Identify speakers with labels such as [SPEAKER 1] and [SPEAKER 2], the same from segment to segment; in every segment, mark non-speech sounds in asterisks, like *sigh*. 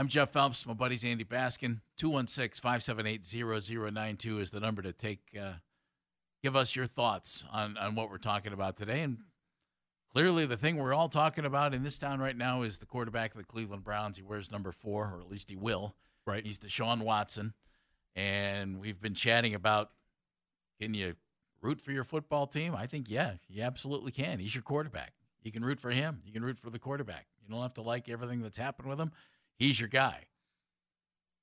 [SPEAKER 1] I'm Jeff Phelps. My buddy's Andy Baskin. 216 578 0092 is the number to take, uh, give us your thoughts on, on what we're talking about today. And clearly, the thing we're all talking about in this town right now is the quarterback of the Cleveland Browns. He wears number four, or at least he will.
[SPEAKER 2] Right.
[SPEAKER 1] He's Deshaun Watson. And we've been chatting about can you root for your football team? I think, yeah, you absolutely can. He's your quarterback. You can root for him. You can root for the quarterback. You don't have to like everything that's happened with him. He's your guy.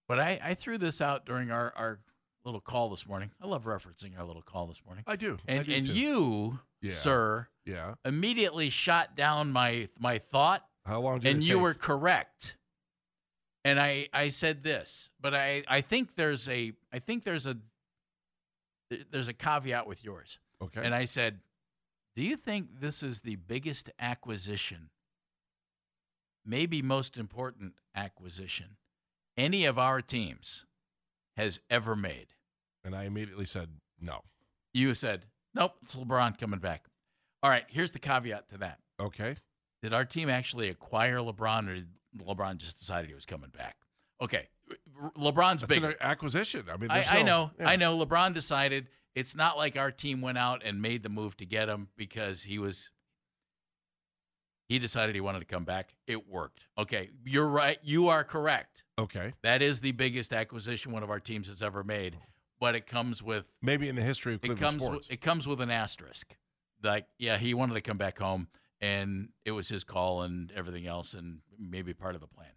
[SPEAKER 1] But I, I threw this out during our, our little call this morning. I love referencing our little call this morning.
[SPEAKER 2] I do. I
[SPEAKER 1] And
[SPEAKER 2] do
[SPEAKER 1] and
[SPEAKER 2] too.
[SPEAKER 1] you,
[SPEAKER 2] Yeah.
[SPEAKER 1] sir,
[SPEAKER 2] Yeah.
[SPEAKER 1] immediately shot down my my thought
[SPEAKER 2] How long did
[SPEAKER 1] and you
[SPEAKER 2] take?
[SPEAKER 1] were correct. And I, I said this, but I, I think there's a I think there's a there's a caveat with yours.
[SPEAKER 2] okay.
[SPEAKER 1] And I said, "Do you think this is the biggest acquisition, maybe most important acquisition any of our teams has ever made?"
[SPEAKER 2] and I immediately said no.
[SPEAKER 1] You said, "Nope, it's LeBron coming back." All right, here's the caveat to that.
[SPEAKER 2] Okay.
[SPEAKER 1] Did our team actually acquire LeBron, or did LeBron just decided he was coming back? Okay, LeBron's
[SPEAKER 2] That's
[SPEAKER 1] big.
[SPEAKER 2] an acquisition. I mean,
[SPEAKER 1] I,
[SPEAKER 2] there's
[SPEAKER 1] I know,
[SPEAKER 2] yeah.
[SPEAKER 1] I know. LeBron decided it's not like our team went out and made the move to get him because he was. He decided he wanted to come back. It worked. Okay, you're right. You are correct.
[SPEAKER 2] Okay.
[SPEAKER 1] That is the biggest acquisition one of our teams has ever made, but it comes with
[SPEAKER 2] Maybe in the history of
[SPEAKER 1] it comes
[SPEAKER 2] sports.
[SPEAKER 1] with, it comes with an asterisk. Like, yeah, he wanted to come back home, and it was his call and everything else, and maybe part of the plan.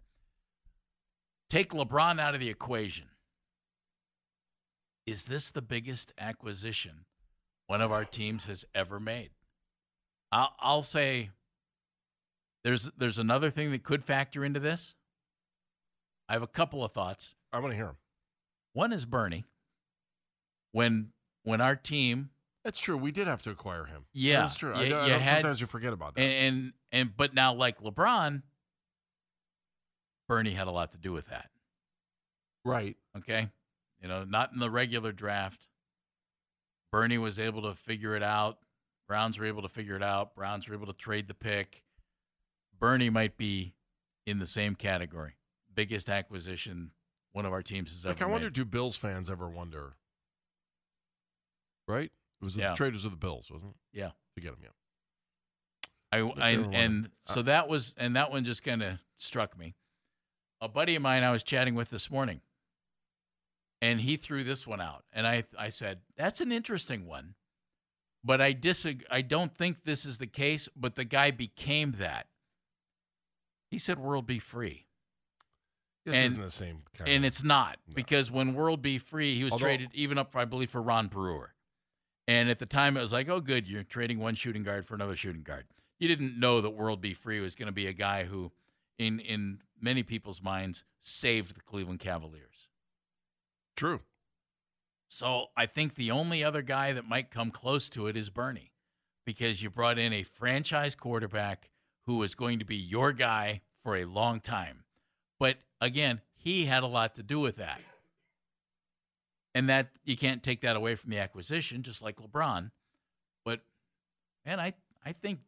[SPEAKER 1] Take LeBron out of the equation. Is this the biggest acquisition one of our teams has ever made? I'll, I'll say there's there's another thing that could factor into this. I have a couple of thoughts.
[SPEAKER 2] I want to hear them.
[SPEAKER 1] One is Bernie. When when our team
[SPEAKER 2] That's true. We did have to acquire him.
[SPEAKER 1] Yeah.
[SPEAKER 2] That's true.
[SPEAKER 1] You-
[SPEAKER 2] I
[SPEAKER 1] you
[SPEAKER 2] know
[SPEAKER 1] had-
[SPEAKER 2] sometimes you forget about that.
[SPEAKER 1] and, and and but now like LeBron, Bernie had a lot to do with that.
[SPEAKER 2] right.
[SPEAKER 1] Okay, you know, not in the regular draft. Bernie was able to figure it out. Browns were able to figure it out. Browns were able to trade the pick. Bernie might be in the same category. Biggest acquisition one of our teams has
[SPEAKER 2] Like,
[SPEAKER 1] ever
[SPEAKER 2] I wonder,
[SPEAKER 1] made.
[SPEAKER 2] do Bills fans ever wonder? Right? It was
[SPEAKER 1] Yeah.
[SPEAKER 2] the traders of the Bills, wasn't it?
[SPEAKER 1] Yeah.
[SPEAKER 2] To get him, yeah.
[SPEAKER 1] I, I and
[SPEAKER 2] one.
[SPEAKER 1] so that was and that one just kind of struck me. A buddy of mine I was chatting with this morning, and he threw this one out, and I I said that's an interesting one, but I disagree. I don't think this is the case. But the guy became that. He said, "World B. Free,"
[SPEAKER 2] This
[SPEAKER 1] And-
[SPEAKER 2] isn't the same kind
[SPEAKER 1] and
[SPEAKER 2] of,
[SPEAKER 1] it's not
[SPEAKER 2] No.
[SPEAKER 1] because when World B. Free, he was
[SPEAKER 2] Although-
[SPEAKER 1] traded even up, I believe, for Ron Brewer. And at the time, it was like, oh, good, you're trading one shooting guard for another shooting guard. You didn't know that World B. Free was going to be a guy who, in in many people's minds, saved the Cleveland Cavaliers.
[SPEAKER 2] true.
[SPEAKER 1] So I think the only other guy that might come close to it is Bernie, because you brought in a franchise quarterback who is going to be your guy for a long time. But again, he had a lot to do with that. And that you can't take that away from the acquisition, just like LeBron. But man, I, I think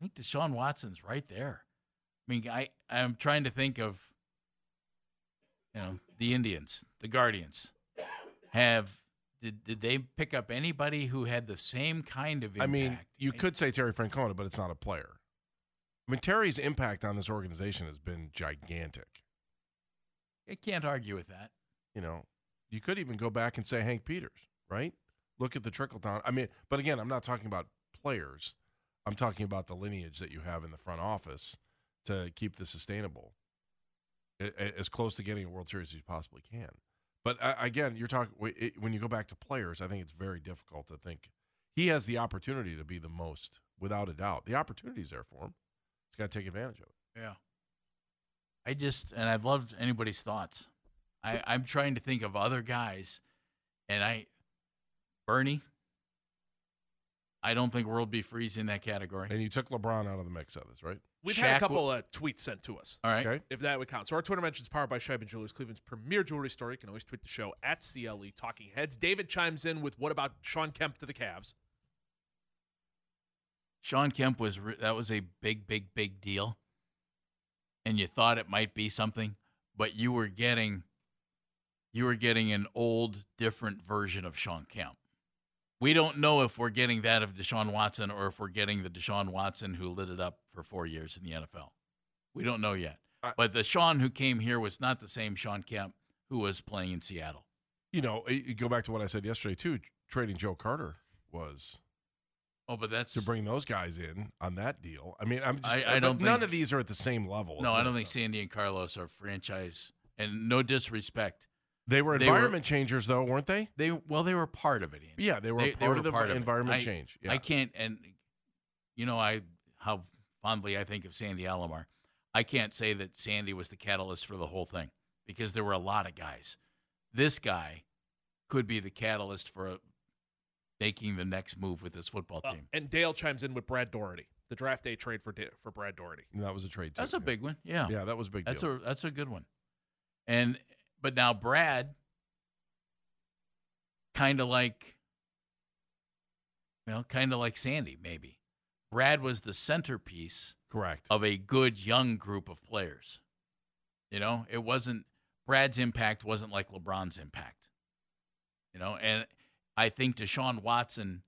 [SPEAKER 1] I think Deshaun Watson's right there. I mean, I, I'm trying to think of you know, the Indians, the Guardians have did did they pick up anybody who had the same kind of impact?
[SPEAKER 2] I mean, you could say Terry Francona, but it's not a player. I mean, Terry's impact on this organization has been gigantic.
[SPEAKER 1] I can't argue with that.
[SPEAKER 2] You know, you could even go back and say Hank Peters, right? Look at the trickle down. I mean, but again, I'm not talking about players. I'm talking about the lineage that you have in the front office to keep this sustainable, as close to getting a World Series as you possibly can. But uh, again, you're talking when you go back to players. I think it's very difficult to think he has the opportunity to be the most, without a doubt. The opportunity's there for him. He's got to take advantage of it.
[SPEAKER 1] Yeah. I just and I've loved anybody's thoughts. I, I'm trying to think of other guys, and I, Bernie. I don't think World B. Free's in that category.
[SPEAKER 2] And you took LeBron out of the mix of this, right?
[SPEAKER 3] We've
[SPEAKER 1] Shaq
[SPEAKER 3] had a couple of tweets sent to us.
[SPEAKER 1] All right.
[SPEAKER 2] Okay.
[SPEAKER 3] If that would count. So our Twitter mentions powered by Scheiben Jewelers, Cleveland's premier jewelry store. You can always tweet the show at CLE Talking Heads. David chimes in with what about Shawn Kemp to the Cavs?
[SPEAKER 1] Shawn Kemp was re- that was a big, big, big deal, and you thought it might be something, but you were getting you were getting an old, different version of Shawn Kemp. We don't know if we're getting that of Deshaun Watson or if we're getting the Deshaun Watson who lit it up for four years in the NFL. We don't know yet.
[SPEAKER 2] I-
[SPEAKER 1] but the Shawn who came here was not the same Shawn Kemp who was playing in Seattle.
[SPEAKER 2] You know, you go back to what I said yesterday too. Trading Joe Carter was
[SPEAKER 1] Oh, but that's
[SPEAKER 2] to bring those guys in on that deal. I mean, I'm just,
[SPEAKER 1] I- I don't
[SPEAKER 2] none of these are at the same level.
[SPEAKER 1] no. I don't think
[SPEAKER 2] stuff.
[SPEAKER 1] Sandy and Carlos are franchise. And no disrespect,
[SPEAKER 2] they were
[SPEAKER 1] they were-
[SPEAKER 2] environment changers though, weren't they?
[SPEAKER 1] they well they were part of it. Andy.
[SPEAKER 2] Yeah, they were
[SPEAKER 1] They-
[SPEAKER 2] a
[SPEAKER 1] they
[SPEAKER 2] part
[SPEAKER 1] were
[SPEAKER 2] of the
[SPEAKER 1] part of
[SPEAKER 2] environment change. Yeah.
[SPEAKER 1] I can't, and you know, I how fondly I think of Sandy Alomar. I can't say that Sandy was the catalyst for the whole thing because there were a lot of guys. This guy could be the catalyst for a, making the next move with this football
[SPEAKER 3] Uh,
[SPEAKER 1] team.
[SPEAKER 3] and Dale chimes in with Brad Daugherty, the draft day trade for Da- for Brad Daugherty.
[SPEAKER 2] And that was a trade. Too.
[SPEAKER 1] That's a
[SPEAKER 2] yeah.
[SPEAKER 1] big one. Yeah,
[SPEAKER 2] Yeah, that was a big.
[SPEAKER 1] that's
[SPEAKER 2] deal.
[SPEAKER 1] a that's a good one. And but now Brad, kind of like, well, kind of like Sandy, maybe. Brad was the centerpiece
[SPEAKER 2] correct.
[SPEAKER 1] of a good young group of players. You know, it wasn't Brad's impact wasn't like LeBron's impact. You know, and I think Deshaun Watson,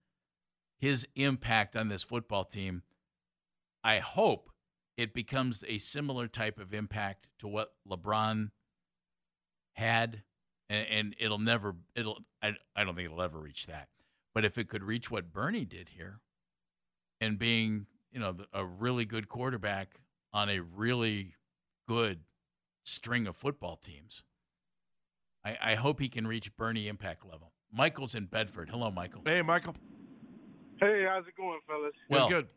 [SPEAKER 1] his impact on this football team, I hope it becomes a similar type of impact to what LeBron had, and, and it'll never, it'll, I, I don't think it'll ever reach that. But if it could reach what Bernie did here, and being, you know, a really good quarterback on a really good string of football teams, I, I hope he can reach Bernie impact level. Michael's in Bedford. Hello, Michael.
[SPEAKER 2] Hey, Michael.
[SPEAKER 4] Hey, how's it going, fellas?
[SPEAKER 1] Well,
[SPEAKER 2] good.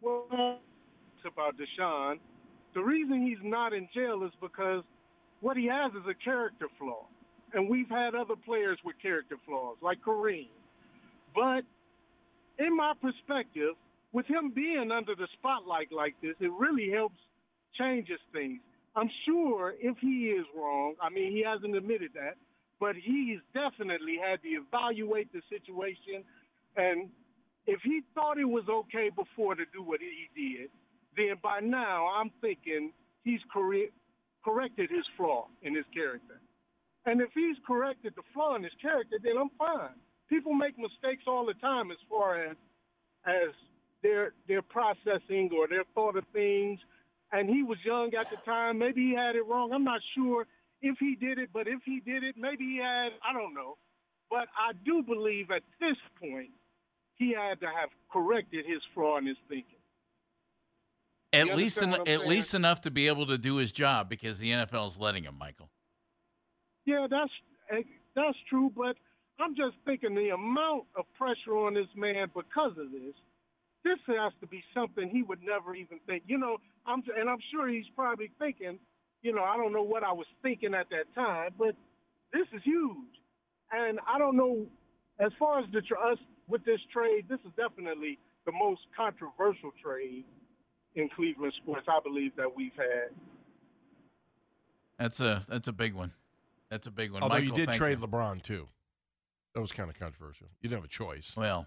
[SPEAKER 4] Well, it's about Deshaun. The reason he's not in jail is because what he has is a character flaw. And we've had other players with character flaws, like Kareem. But in my perspective, with him being under the spotlight like this, it really helps changes things. I'm sure if he is wrong, I mean, he hasn't admitted that, but he's definitely had to evaluate the situation. And if he thought it was okay before to do what he did, then by now I'm thinking he's corre- corrected his flaw in his character. And if he's corrected the flaw in his character, then I'm fine. People make mistakes all the time as far as as their their processing or their thought of things. And he was young at the time. Maybe he had it wrong. I'm not sure if he did it, but if he did it, maybe he had. I don't know. But I do believe at this point he had to have corrected his flaw in his thinking.
[SPEAKER 1] at least en-
[SPEAKER 4] understand what I'm
[SPEAKER 1] at
[SPEAKER 4] saying?
[SPEAKER 1] least enough to be able to do his job because the NFL is letting him, Michael.
[SPEAKER 4] Yeah, that's eh, that's true, but I'm just thinking the amount of pressure on this man because of this. This has to be something he would never even think. You know, I'm and I'm sure he's probably thinking, you know, I don't know what I was thinking at that time, but this is huge, and I don't know. As far as the tr- us with this trade, this is definitely the most controversial trade in Cleveland sports, I believe, that we've had.
[SPEAKER 1] That's a that's a big one. That's a big one.
[SPEAKER 2] Although you did trade
[SPEAKER 1] you.
[SPEAKER 2] LeBron too. That was kind of controversial. You didn't have a choice.
[SPEAKER 1] Well,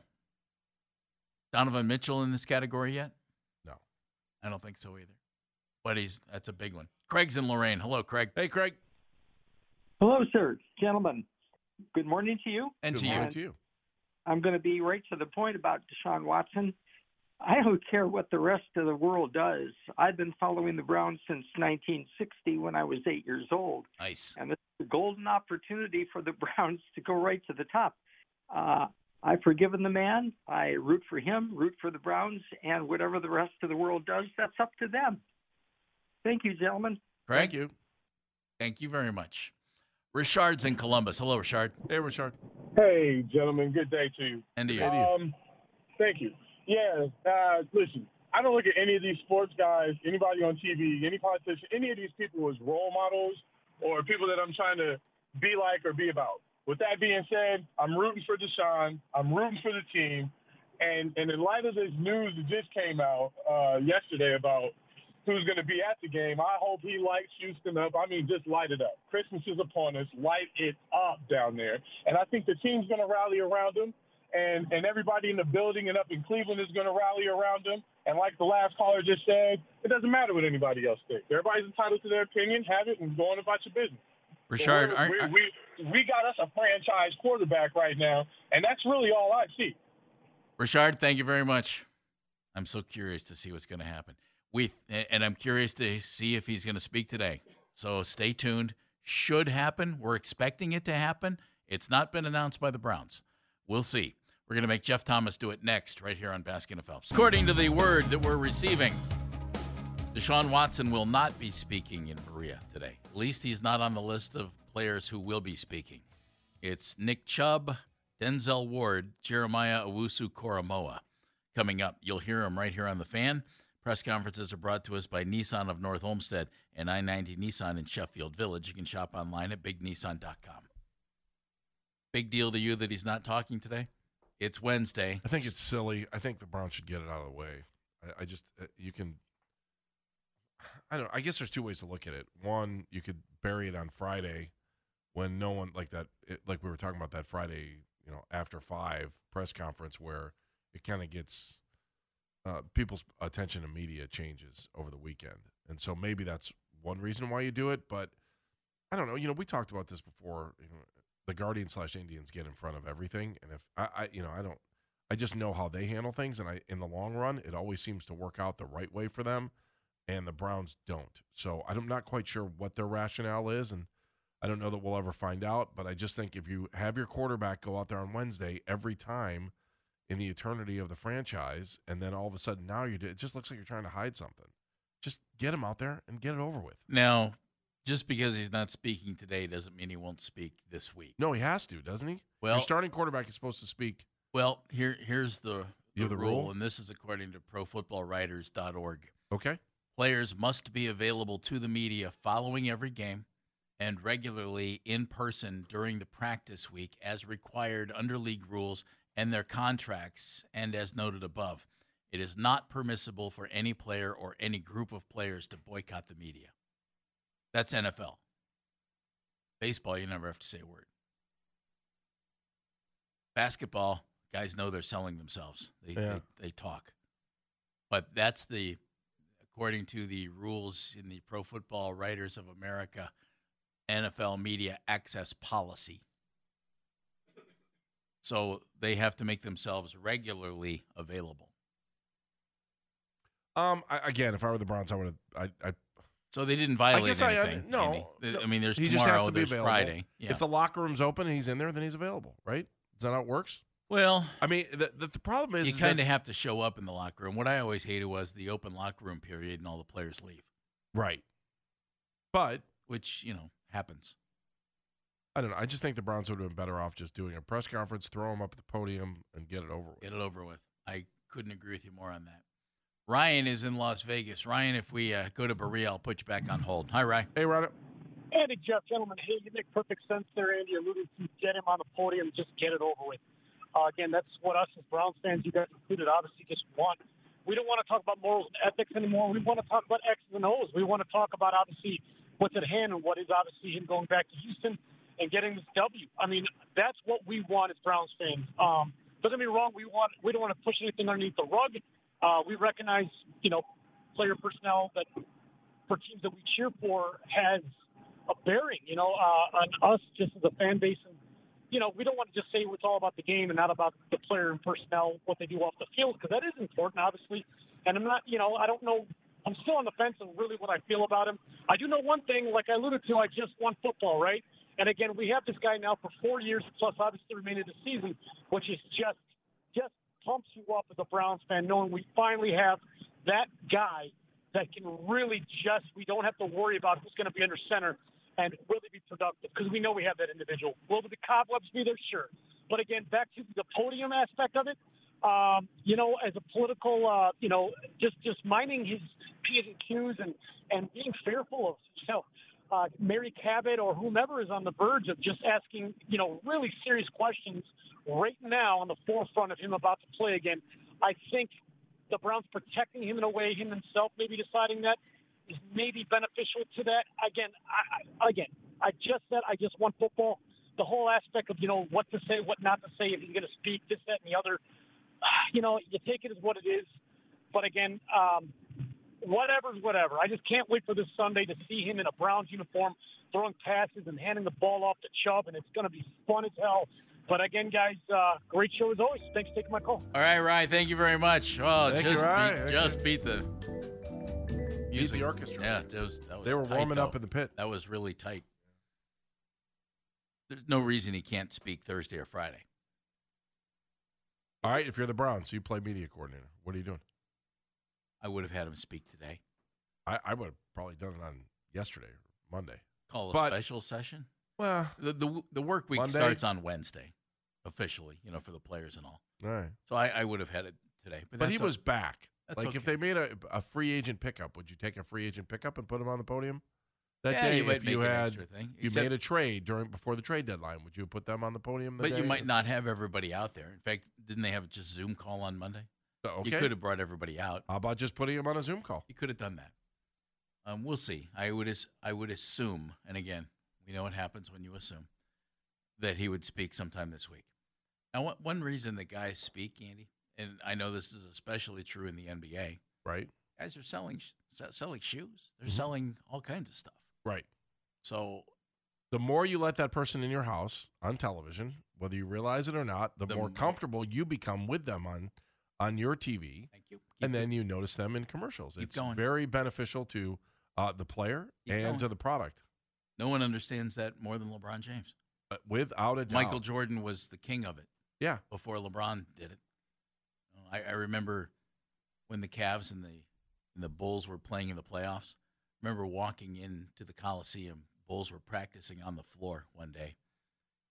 [SPEAKER 1] Donovan Mitchell in this category yet?
[SPEAKER 2] No.
[SPEAKER 1] I don't think so either. But he's that's a big one. Craig's in Lorain. Hello, Craig.
[SPEAKER 2] Hey, Craig.
[SPEAKER 5] Hello, sir. Gentlemen, good morning to you.
[SPEAKER 1] And
[SPEAKER 2] Good
[SPEAKER 1] to you.
[SPEAKER 2] morning to you.
[SPEAKER 5] I'm going to be right to the point about Deshaun Watson. I don't care what the rest of the world does. I've been following the Browns since 1960 when I was eight years old,
[SPEAKER 1] Nice.
[SPEAKER 5] and it's a golden opportunity for the *laughs* Browns to go right to the top. Uh, I've forgiven the man. I root for him, root for the Browns, and whatever the rest of the world does, that's up to them. Thank you, gentlemen.
[SPEAKER 2] Thank you.
[SPEAKER 1] thank you very much. Richard's in Columbus. Hello, Richard.
[SPEAKER 2] Hey, Richard.
[SPEAKER 6] Hey, gentlemen. Good day to you.
[SPEAKER 1] And to you.
[SPEAKER 2] Hey, to you.
[SPEAKER 6] Um, thank you. Yeah. Uh, listen, I don't look at any of these sports guys, anybody on TV, any politician, any of these people as role models or people that I'm trying to be like or be about. With that being said, I'm rooting for Deshaun. I'm rooting for the team. And and in light of this news that just came out uh, yesterday about who's going to be at the game, I hope he lights Houston up. I mean, just light it up. Christmas is upon us. Light it up down there. And I think the team's going to rally around him. and and everybody in the building and up in Cleveland is going to rally around him. And like the last caller just said, it doesn't matter what anybody else thinks. Everybody's entitled to their opinion. Have it and go on about your business.
[SPEAKER 1] Richard,
[SPEAKER 6] So
[SPEAKER 1] aren't,
[SPEAKER 6] we, we we got us a franchise quarterback right now, and that's really all I see.
[SPEAKER 1] Richard, thank you very much. I'm so curious to see what's going to happen. We and I'm curious to see if he's going to speak today. So stay tuned. Should happen. We're expecting it to happen. It's not been announced by the Browns. We'll see. We're going to make Jeff Thomas do it next, right here on Baskin and Phelps. According to the word that we're receiving, Deshaun Watson will not be speaking in Berea today. At least he's not on the list of players who will be speaking. It's Nick Chubb, Denzel Ward, Jeremiah Owusu Koramoah. Coming up, you'll hear him right here on the fan. Press conferences are brought to us by Nissan of North Olmsted and I 90 Nissan in Sheffield Village. You can shop online at bignissan.com. Big deal to you that he's not talking today? It's Wednesday.
[SPEAKER 2] I think it's silly. I think the Browns should get it out of the way. I, I just uh, you can. I don't. know. I guess there's two ways to look at it. One, you could bury it on Friday, when no one like that. It, like we were talking about that Friday, you know, after five press conference where it kind of gets uh, people's attention to media changes over the weekend, and so maybe that's one reason why you do it. But I don't know. You know, we talked about this before. You know, the Guardian slash Indians get in front of everything, and if I, I, you know, I don't, I just know how they handle things, and I, in the long run, it always seems to work out the right way for them, and the Browns don't. So I'm not quite sure what their rationale is, and I don't know that we'll ever find out. But I just think if you have your quarterback go out there on Wednesday every time in the eternity of the franchise, and then all of a sudden now you're, it just looks like you're trying to hide something. Just get him out there and get it over with.
[SPEAKER 1] Now, just because he's not speaking today doesn't mean he won't speak this week.
[SPEAKER 2] No, he has to, doesn't he?
[SPEAKER 1] Well,
[SPEAKER 2] your starting quarterback is supposed to speak.
[SPEAKER 1] well, here here's the, the
[SPEAKER 2] the
[SPEAKER 1] rule,
[SPEAKER 2] rule?
[SPEAKER 1] and this is according to ProFootballWriters.org.
[SPEAKER 2] Okay.
[SPEAKER 1] Players must be available to the media following every game and regularly in person during the practice week as required under league rules and their contracts and as noted above. It is not permissible for any player or any group of players to boycott the media. That's NFL. Baseball, you never have to say a word. Basketball, guys know they're selling themselves. They,
[SPEAKER 2] Yeah.
[SPEAKER 1] they, they talk. But that's the, according to the rules in the Pro Football Writers of America NFL media access policy. So they have to make themselves regularly available.
[SPEAKER 2] Um. I, again, if I were the Browns, I would have. I. I
[SPEAKER 1] So they didn't violate
[SPEAKER 2] I un-
[SPEAKER 1] anything.
[SPEAKER 2] no,
[SPEAKER 1] Andy.
[SPEAKER 2] no.
[SPEAKER 1] I mean, there's
[SPEAKER 2] he
[SPEAKER 1] tomorrow,
[SPEAKER 2] to
[SPEAKER 1] there's
[SPEAKER 2] available.
[SPEAKER 1] Friday. Yeah.
[SPEAKER 2] If the locker room's open and he's in there, then he's available, right? Is that how it works?
[SPEAKER 1] well,
[SPEAKER 2] I mean, the the, the problem is,
[SPEAKER 1] you kind of have to show up in the locker room. What I always hated was the open locker room period and all the players leave,
[SPEAKER 2] right. But
[SPEAKER 1] which you know happens.
[SPEAKER 2] I don't know. I just think the Browns would have been better off just doing a press conference, throw him up at the podium, and get it over with.
[SPEAKER 1] Get it over with. I couldn't agree with you more on that. Ryan is in Las Vegas. Ryan, if we uh, go to Berea, I'll put you back on hold. Hi, Ryan.
[SPEAKER 2] Hey, Ryan.
[SPEAKER 7] Andy, Jeff, gentlemen, hey, you make perfect sense there, Andy. Alluded to get him on the podium, just get it over with. Uh, again, that's what us as Browns fans, you guys included, obviously just want. We don't want to talk about morals and ethics anymore. We want to talk about X's and O's. We want to talk about obviously what's at hand and what is obviously him going back to Houston and getting this W. I mean, that's what we want as Browns fans. Um, don't get me wrong. We want we don't want to push anything underneath the rug. Uh, we recognize, you know, player personnel that for teams that we cheer for has a bearing, you know, uh, on us just as a fan base. And, you know, we don't want to just say it's all about the game and not about the player and personnel, what they do off the field, because that is important, obviously. And I'm not, you know, I don't know. I'm still on the fence on really what I feel about him. I do know one thing, like I alluded to, I just won football, right? And again, we have this guy now for four years, plus obviously the remainder of the season, which is just, just pumps you up as a Browns fan, knowing we finally have that guy that can really just, we don't have to worry about who's going to be under center and really be productive because we know we have that individual. Will the cobwebs be there? Sure. But again, back to the podium aspect of it, um, you know, as a political, uh, you know, just just minding his p's and q's and and being fearful of, you know, uh, Mary Cabot or whomever is on the verge of just asking, you know, really serious questions right now on the forefront of him about to play again. I think the Browns protecting him in a way, him himself maybe deciding that is maybe beneficial to that. Again, I, I, again, I just said I just want football. the whole aspect of you know what to say, what not to say, if he's going to speak, this, that, and the other. You know, you take it as what it is. But again, um, whatever's whatever. I just can't wait for this Sunday to see him in a Browns uniform throwing passes and handing the ball off to Chubb, and it's going to be fun as hell. But again, guys, uh, great show as always. Thanks for taking my call.
[SPEAKER 1] All right, Ryan. Thank you very much. Oh,
[SPEAKER 2] Thank you,
[SPEAKER 1] just
[SPEAKER 2] Ryan.
[SPEAKER 1] beat, just beat the
[SPEAKER 2] Beat the orchestra.
[SPEAKER 1] Yeah, that was, that was
[SPEAKER 2] They were
[SPEAKER 1] tight,
[SPEAKER 2] warming up
[SPEAKER 1] though.
[SPEAKER 2] in the pit.
[SPEAKER 1] That was really tight. There's no reason he can't speak Thursday or Friday.
[SPEAKER 2] All right, if you're the Browns, you play media coordinator. What are you doing?
[SPEAKER 1] I would have had him speak today.
[SPEAKER 2] I, I would have probably done it on yesterday or Monday.
[SPEAKER 1] Call a
[SPEAKER 2] But-
[SPEAKER 1] special session.
[SPEAKER 2] Well,
[SPEAKER 1] The, the the work week
[SPEAKER 2] Monday?
[SPEAKER 1] starts on Wednesday, officially. You know, for the players and all.
[SPEAKER 2] all right.
[SPEAKER 1] So I, I would have had it today. But,
[SPEAKER 2] But he
[SPEAKER 1] that's o-
[SPEAKER 2] was back.
[SPEAKER 1] that's
[SPEAKER 2] Like if
[SPEAKER 1] okay.
[SPEAKER 2] they made a, a free agent pickup, would you take a free agent pickup and put him on the podium that
[SPEAKER 1] yeah,
[SPEAKER 2] day?
[SPEAKER 1] you might
[SPEAKER 2] if
[SPEAKER 1] make
[SPEAKER 2] you
[SPEAKER 1] an
[SPEAKER 2] had
[SPEAKER 1] extra thing.
[SPEAKER 2] you
[SPEAKER 1] Except-
[SPEAKER 2] made a trade during before the trade deadline, would you put them on the podium? The
[SPEAKER 1] but you
[SPEAKER 2] day?
[SPEAKER 1] might not have everybody out there. In fact, didn't they have just Zoom call on Monday?
[SPEAKER 2] Okay.
[SPEAKER 1] You could have brought everybody out.
[SPEAKER 2] How about just putting him on a Zoom call?
[SPEAKER 1] You could have done that. Um, we'll see. I would as, I would assume, and again, we know what happens when you assume that he would speak sometime this week. Now, one, reason that guys speak, Andy, and I know this is especially true in the NBA,
[SPEAKER 2] Right.
[SPEAKER 1] guys are selling selling shoes. They're
[SPEAKER 2] Mhm.
[SPEAKER 1] selling all kinds of stuff.
[SPEAKER 2] Right.
[SPEAKER 1] So
[SPEAKER 2] The more you let that person in your house on television, whether you realize it or not, the,
[SPEAKER 1] The
[SPEAKER 2] more
[SPEAKER 1] more-
[SPEAKER 2] comfortable you become with them on on your TV,
[SPEAKER 1] thank you. Keep
[SPEAKER 2] and then you notice them in commercials.
[SPEAKER 1] Keep
[SPEAKER 2] it's
[SPEAKER 1] going.
[SPEAKER 2] very beneficial to uh, the player
[SPEAKER 1] Keep
[SPEAKER 2] and
[SPEAKER 1] going.
[SPEAKER 2] to the product,
[SPEAKER 1] no one understands that more than LeBron James.
[SPEAKER 2] uh, without a doubt.
[SPEAKER 1] Michael Jordan was the king of it.
[SPEAKER 2] Yeah.
[SPEAKER 1] before LeBron did it. I, I remember when the Cavs and the and the Bulls were playing in the playoffs. I remember walking into the Coliseum. Bulls were practicing on the floor one day,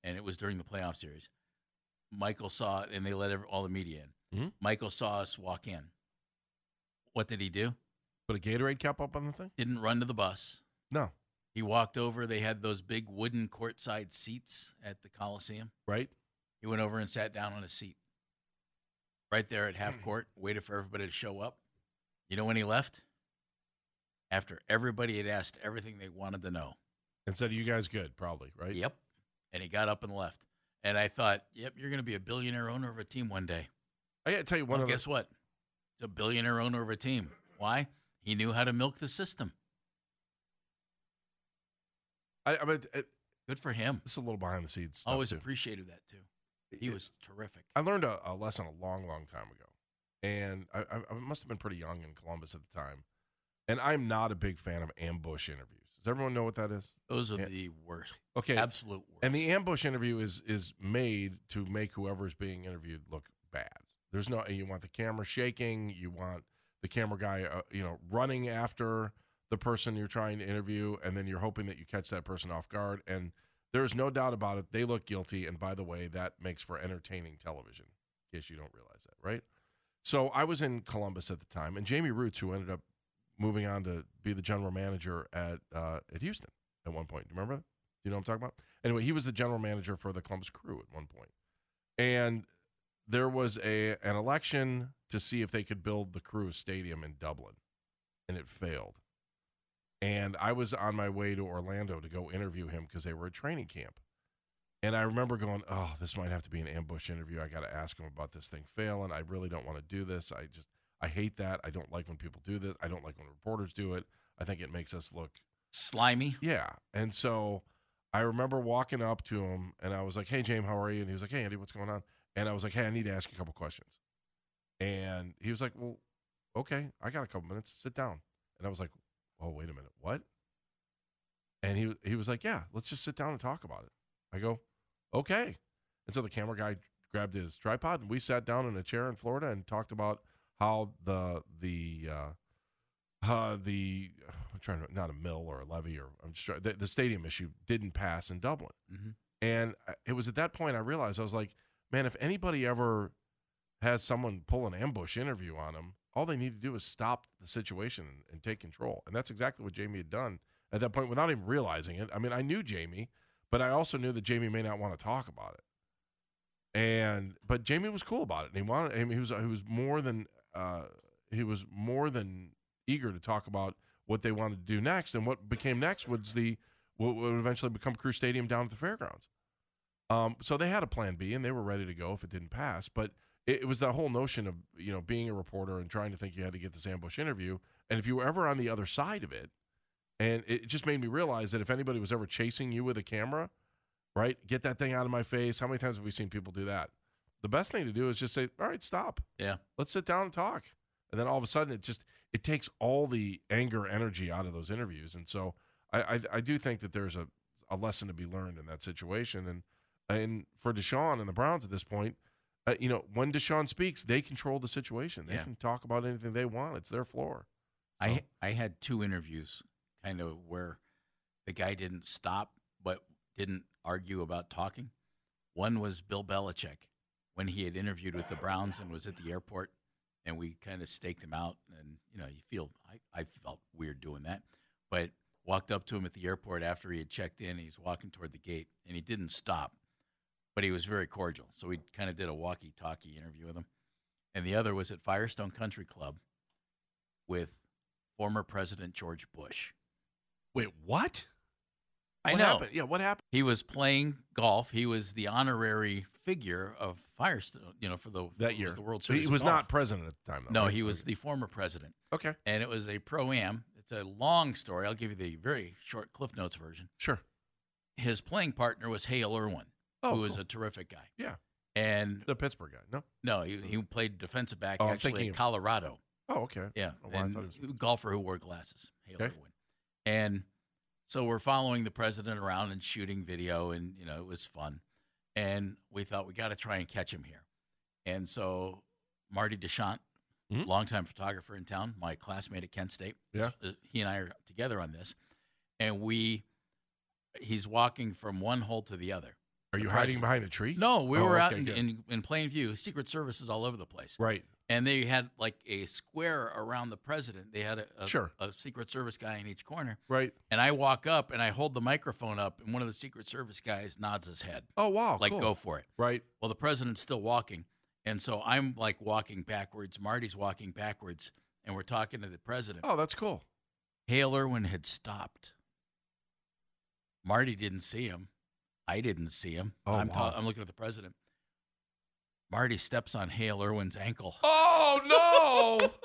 [SPEAKER 1] and it was during the playoff series. Michael saw it, and they let every, all the media in.
[SPEAKER 2] Mhm.
[SPEAKER 1] Michael saw us walk in. What did he do?
[SPEAKER 2] Put a Gatorade cap up on the thing?
[SPEAKER 1] Didn't run to the bus.
[SPEAKER 2] No.
[SPEAKER 1] He walked over. They had those big wooden courtside seats at the Coliseum.
[SPEAKER 2] Right?
[SPEAKER 1] He went over and sat down on a seat right there at
[SPEAKER 2] Hmm.
[SPEAKER 1] half court, waited for everybody to show up. You know when he left? After everybody had asked everything they wanted to know.
[SPEAKER 2] And said, "You guys good?" Probably, right?
[SPEAKER 1] Yep. And he got up and left. And I thought, yep, you're going to be a billionaire owner of a team one day.
[SPEAKER 2] I got to tell you one
[SPEAKER 1] well,
[SPEAKER 2] of
[SPEAKER 1] guess what? He's a billionaire owner of a team. Why? He knew how to milk the system.
[SPEAKER 2] I, I mean, it,
[SPEAKER 1] Good for him.
[SPEAKER 2] this is a little behind the scenes. Stuff
[SPEAKER 1] Always
[SPEAKER 2] too.
[SPEAKER 1] appreciated that too. He was terrific.
[SPEAKER 2] I learned a, a lesson a long, long time ago, and I, I, I must have been pretty young in Columbus at the time. And I'm not a big fan of ambush interviews. Does everyone know what that is?
[SPEAKER 1] Those are
[SPEAKER 2] Yeah.
[SPEAKER 1] the worst.
[SPEAKER 2] Okay,
[SPEAKER 1] Absolute worst.
[SPEAKER 2] and the ambush interview is is made to make whoever's being interviewed look bad. There's no you want the camera shaking, you want the camera guy, uh, you know, running after the person you're trying to interview, and then you're hoping that you catch that person off guard. And there's no doubt about it, they look guilty. And by the way, that makes for entertaining television. In case you don't realize that, right? So I was in Columbus at the time, and Jamey Rootes, who ended up moving on to be the general manager at uh, at Houston at one point. Do you remember? Do you know what I'm talking about? Anyway, he was the general manager for the Columbus Crew at one point, and there was a an election to see if they could build the Crew Stadium in Dublin, and it failed. And I was on my way to Orlando to go interview him because they were at training camp. And I remember going, "Oh, this might have to be an ambush interview. I got to ask him about this thing failing. I really don't want to do this. I just I hate that. I don't like when people do this. I don't like when reporters do it. I think it makes us look
[SPEAKER 1] Slimy.
[SPEAKER 2] yeah. And so I remember walking up to him and I was like, Hey, James, how are you? And he was like, Hey, Andy, what's going on? And I was like, Hey, I need to ask you a couple questions. And he was like, Well, okay, I got a couple minutes. Sit down. And I was like, Oh, wait a minute. What? And he, he was like, Yeah, let's just sit down and talk about it. I go, Okay. And so the camera guy grabbed his tripod and we sat down in a chair in Florida and talked about how the, the, uh, uh, the I'm trying to not a mill or a levy or I'm just trying, the, the stadium issue didn't pass in Dublin,
[SPEAKER 1] Mhm.
[SPEAKER 2] and it was at that point I realized I was like, man, if anybody ever has someone pull an ambush interview on them, all they need to do is stop the situation and, and take control, and that's exactly what Jamey had done at that point without even realizing it. I mean, I knew Jamey, but I also knew that Jamey may not want to talk about it, and but Jamie was cool about it, and he wanted. I mean, he was he was more than uh, he was more than eager to talk about what they wanted to do next, and what became next was the what would eventually become Crew Stadium down at the fairgrounds. Um, so they had a plan B and they were ready to go if it didn't pass. But it, it was that whole notion of you know being a reporter and trying to think you had to get this ambush interview, and if you were ever on the other side of it, and it just made me realize that if anybody was ever chasing you with a camera, right, get that thing out of my face. How many times have we seen people do that? The best thing to do is just say, "All right, stop.
[SPEAKER 1] Yeah.
[SPEAKER 2] Let's sit down and talk." And then all of a sudden, it just it takes all the anger energy out of those interviews. And so I I, I do think that there's a a lesson to be learned in that situation. And and for Deshaun and the Browns at this point, uh, you know, when Deshaun speaks, they control the situation. They
[SPEAKER 1] Yeah.
[SPEAKER 2] can talk about anything they want. It's their floor.
[SPEAKER 1] I I had two interviews kind of where the guy didn't stop but didn't argue about talking. One was Bill Belichick when he had interviewed with the Browns and was at the airport, and we kind of staked him out. And you know, you feel I, I felt weird doing that, but walked up to him at the airport after he had checked in. He's walking toward the gate, and he didn't stop, but he was very cordial. So we kind of did a walkie-talkie interview with him. And the other was at Firestone Country Club with former President George Bush.
[SPEAKER 2] Wait, what?
[SPEAKER 1] I
[SPEAKER 2] What
[SPEAKER 1] know.
[SPEAKER 2] happened? Yeah, what happened?
[SPEAKER 1] He was playing golf. He was the honorary figure of Firestone, you know, for the
[SPEAKER 2] That year,
[SPEAKER 1] the World Series.
[SPEAKER 2] he was not president at the time. Though,
[SPEAKER 1] No,
[SPEAKER 2] right?
[SPEAKER 1] he was the former president,
[SPEAKER 2] Okay,
[SPEAKER 1] and it was a pro am. It's a long story. I'll give you the very short Cliff Notes version.
[SPEAKER 2] sure.
[SPEAKER 1] His playing partner was Hale Irwin,
[SPEAKER 2] Oh,
[SPEAKER 1] who was
[SPEAKER 2] cool.
[SPEAKER 1] a terrific guy.
[SPEAKER 2] Yeah.
[SPEAKER 1] and
[SPEAKER 2] the Pittsburgh guy. No.
[SPEAKER 1] no, he, he played defensive back
[SPEAKER 2] Oh,
[SPEAKER 1] actually in Colorado.
[SPEAKER 2] Oh, okay.
[SPEAKER 1] Yeah,
[SPEAKER 2] Oh, wow, I
[SPEAKER 1] and
[SPEAKER 2] was-
[SPEAKER 1] golfer who wore glasses,
[SPEAKER 2] Okay.
[SPEAKER 1] And so we're following the president around and shooting video, and you know it was fun. And we thought we got to try and catch him here. And so Marty Deschamps,
[SPEAKER 2] Mhm.
[SPEAKER 1] longtime photographer in town, my classmate at Kent State,
[SPEAKER 2] Yeah.
[SPEAKER 1] uh, he and I are together on this. And we, he's walking from one hole to the other.
[SPEAKER 2] Are you hiding
[SPEAKER 1] president-
[SPEAKER 2] behind a tree?
[SPEAKER 1] No, we
[SPEAKER 2] Oh,
[SPEAKER 1] were out in, in, in plain view. Secret Services all over the place
[SPEAKER 2] Right.
[SPEAKER 1] and they had like a square around the president. They had a, a,
[SPEAKER 2] Sure.
[SPEAKER 1] a Secret Service guy in each corner.
[SPEAKER 2] Right.
[SPEAKER 1] And I walk up and I hold the microphone up, and one of the Secret Service guys nods his head,
[SPEAKER 2] Oh wow.
[SPEAKER 1] like,
[SPEAKER 2] cool.
[SPEAKER 1] go for it.
[SPEAKER 2] Right.
[SPEAKER 1] Well, the president's still walking. And so I'm like walking backwards. Marty's walking backwards, and we're talking to the president.
[SPEAKER 2] Oh, that's cool.
[SPEAKER 1] Hale Irwin had stopped. Marty didn't see him. I didn't see him.
[SPEAKER 2] Oh,
[SPEAKER 1] I'm,
[SPEAKER 2] wow.
[SPEAKER 1] I'm looking at the president. Marty steps on Hale Irwin's ankle. *laughs*
[SPEAKER 2] Oh no. *laughs*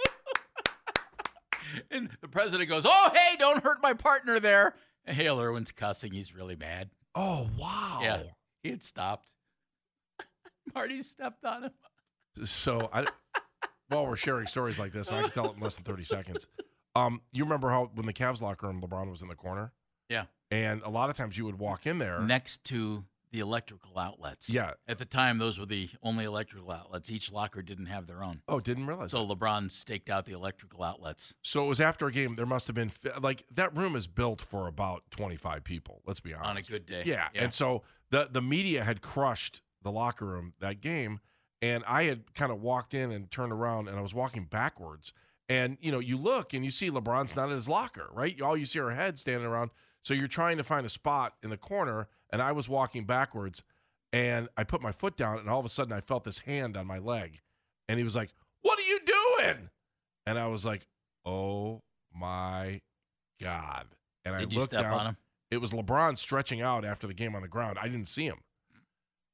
[SPEAKER 1] And the president goes, "Oh, hey, don't hurt my partner there." And Hale Irwin's cussing. He's really mad.
[SPEAKER 2] oh wow.
[SPEAKER 1] Yeah, he had stopped. *laughs* Marty stepped on him.
[SPEAKER 2] So I, while we're sharing stories like this, and I can tell it in less than thirty seconds. Um, you remember how when the Cavs locker room, LeBron was in the corner,
[SPEAKER 1] Yeah,
[SPEAKER 2] and a lot of times you would walk in there.
[SPEAKER 1] next to the electrical outlets.
[SPEAKER 2] Yeah.
[SPEAKER 1] At the time, those were the only electrical outlets. Each locker didn't have their own.
[SPEAKER 2] Oh, didn't realize.
[SPEAKER 1] So LeBron staked out the electrical outlets.
[SPEAKER 2] So it was after a game. There must have been like that room is built for about twenty five people. Let's be honest.
[SPEAKER 1] On a good day.
[SPEAKER 2] Yeah.
[SPEAKER 1] Yeah.
[SPEAKER 2] And so the the media had crushed the locker room that game, and I had kind of walked in and turned around, and I was walking backwards. And you know, you look and you see LeBron's not in his locker, right? All you see are heads standing around. So you're trying to find a spot in the corner, and I was walking backwards, and I put my foot down, and all of a sudden I felt this hand on my leg, and he was like, "What are you doing?" And I was like, "Oh my god!" And I
[SPEAKER 1] Did you
[SPEAKER 2] looked
[SPEAKER 1] step
[SPEAKER 2] down
[SPEAKER 1] on him?
[SPEAKER 2] it was LeBron stretching out after the game on the ground. I didn't see him,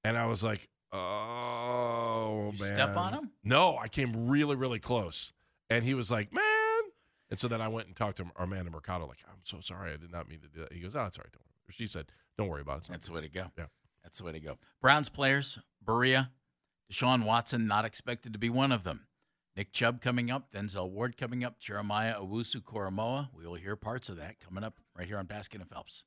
[SPEAKER 2] and I was like, "Oh
[SPEAKER 1] You
[SPEAKER 2] man!"
[SPEAKER 1] step on him?
[SPEAKER 2] No, I came really, really close, and he was like, "Man!" And so then I went and talked to Armando Mercado, like, "I'm so sorry, I did not mean to do that." He goes, "Oh, it's all right, don't worry." She said, "Don't worry about it."
[SPEAKER 1] That's the way to go.
[SPEAKER 2] Yeah.
[SPEAKER 1] That's the way to go. Browns players, Berea, Deshaun Watson, not expected to be one of them. Nick Chubb coming up, Denzel Ward coming up, Jeremiah Owusu Koramoah. We will hear parts of that coming up right here on Baskin and Phelps.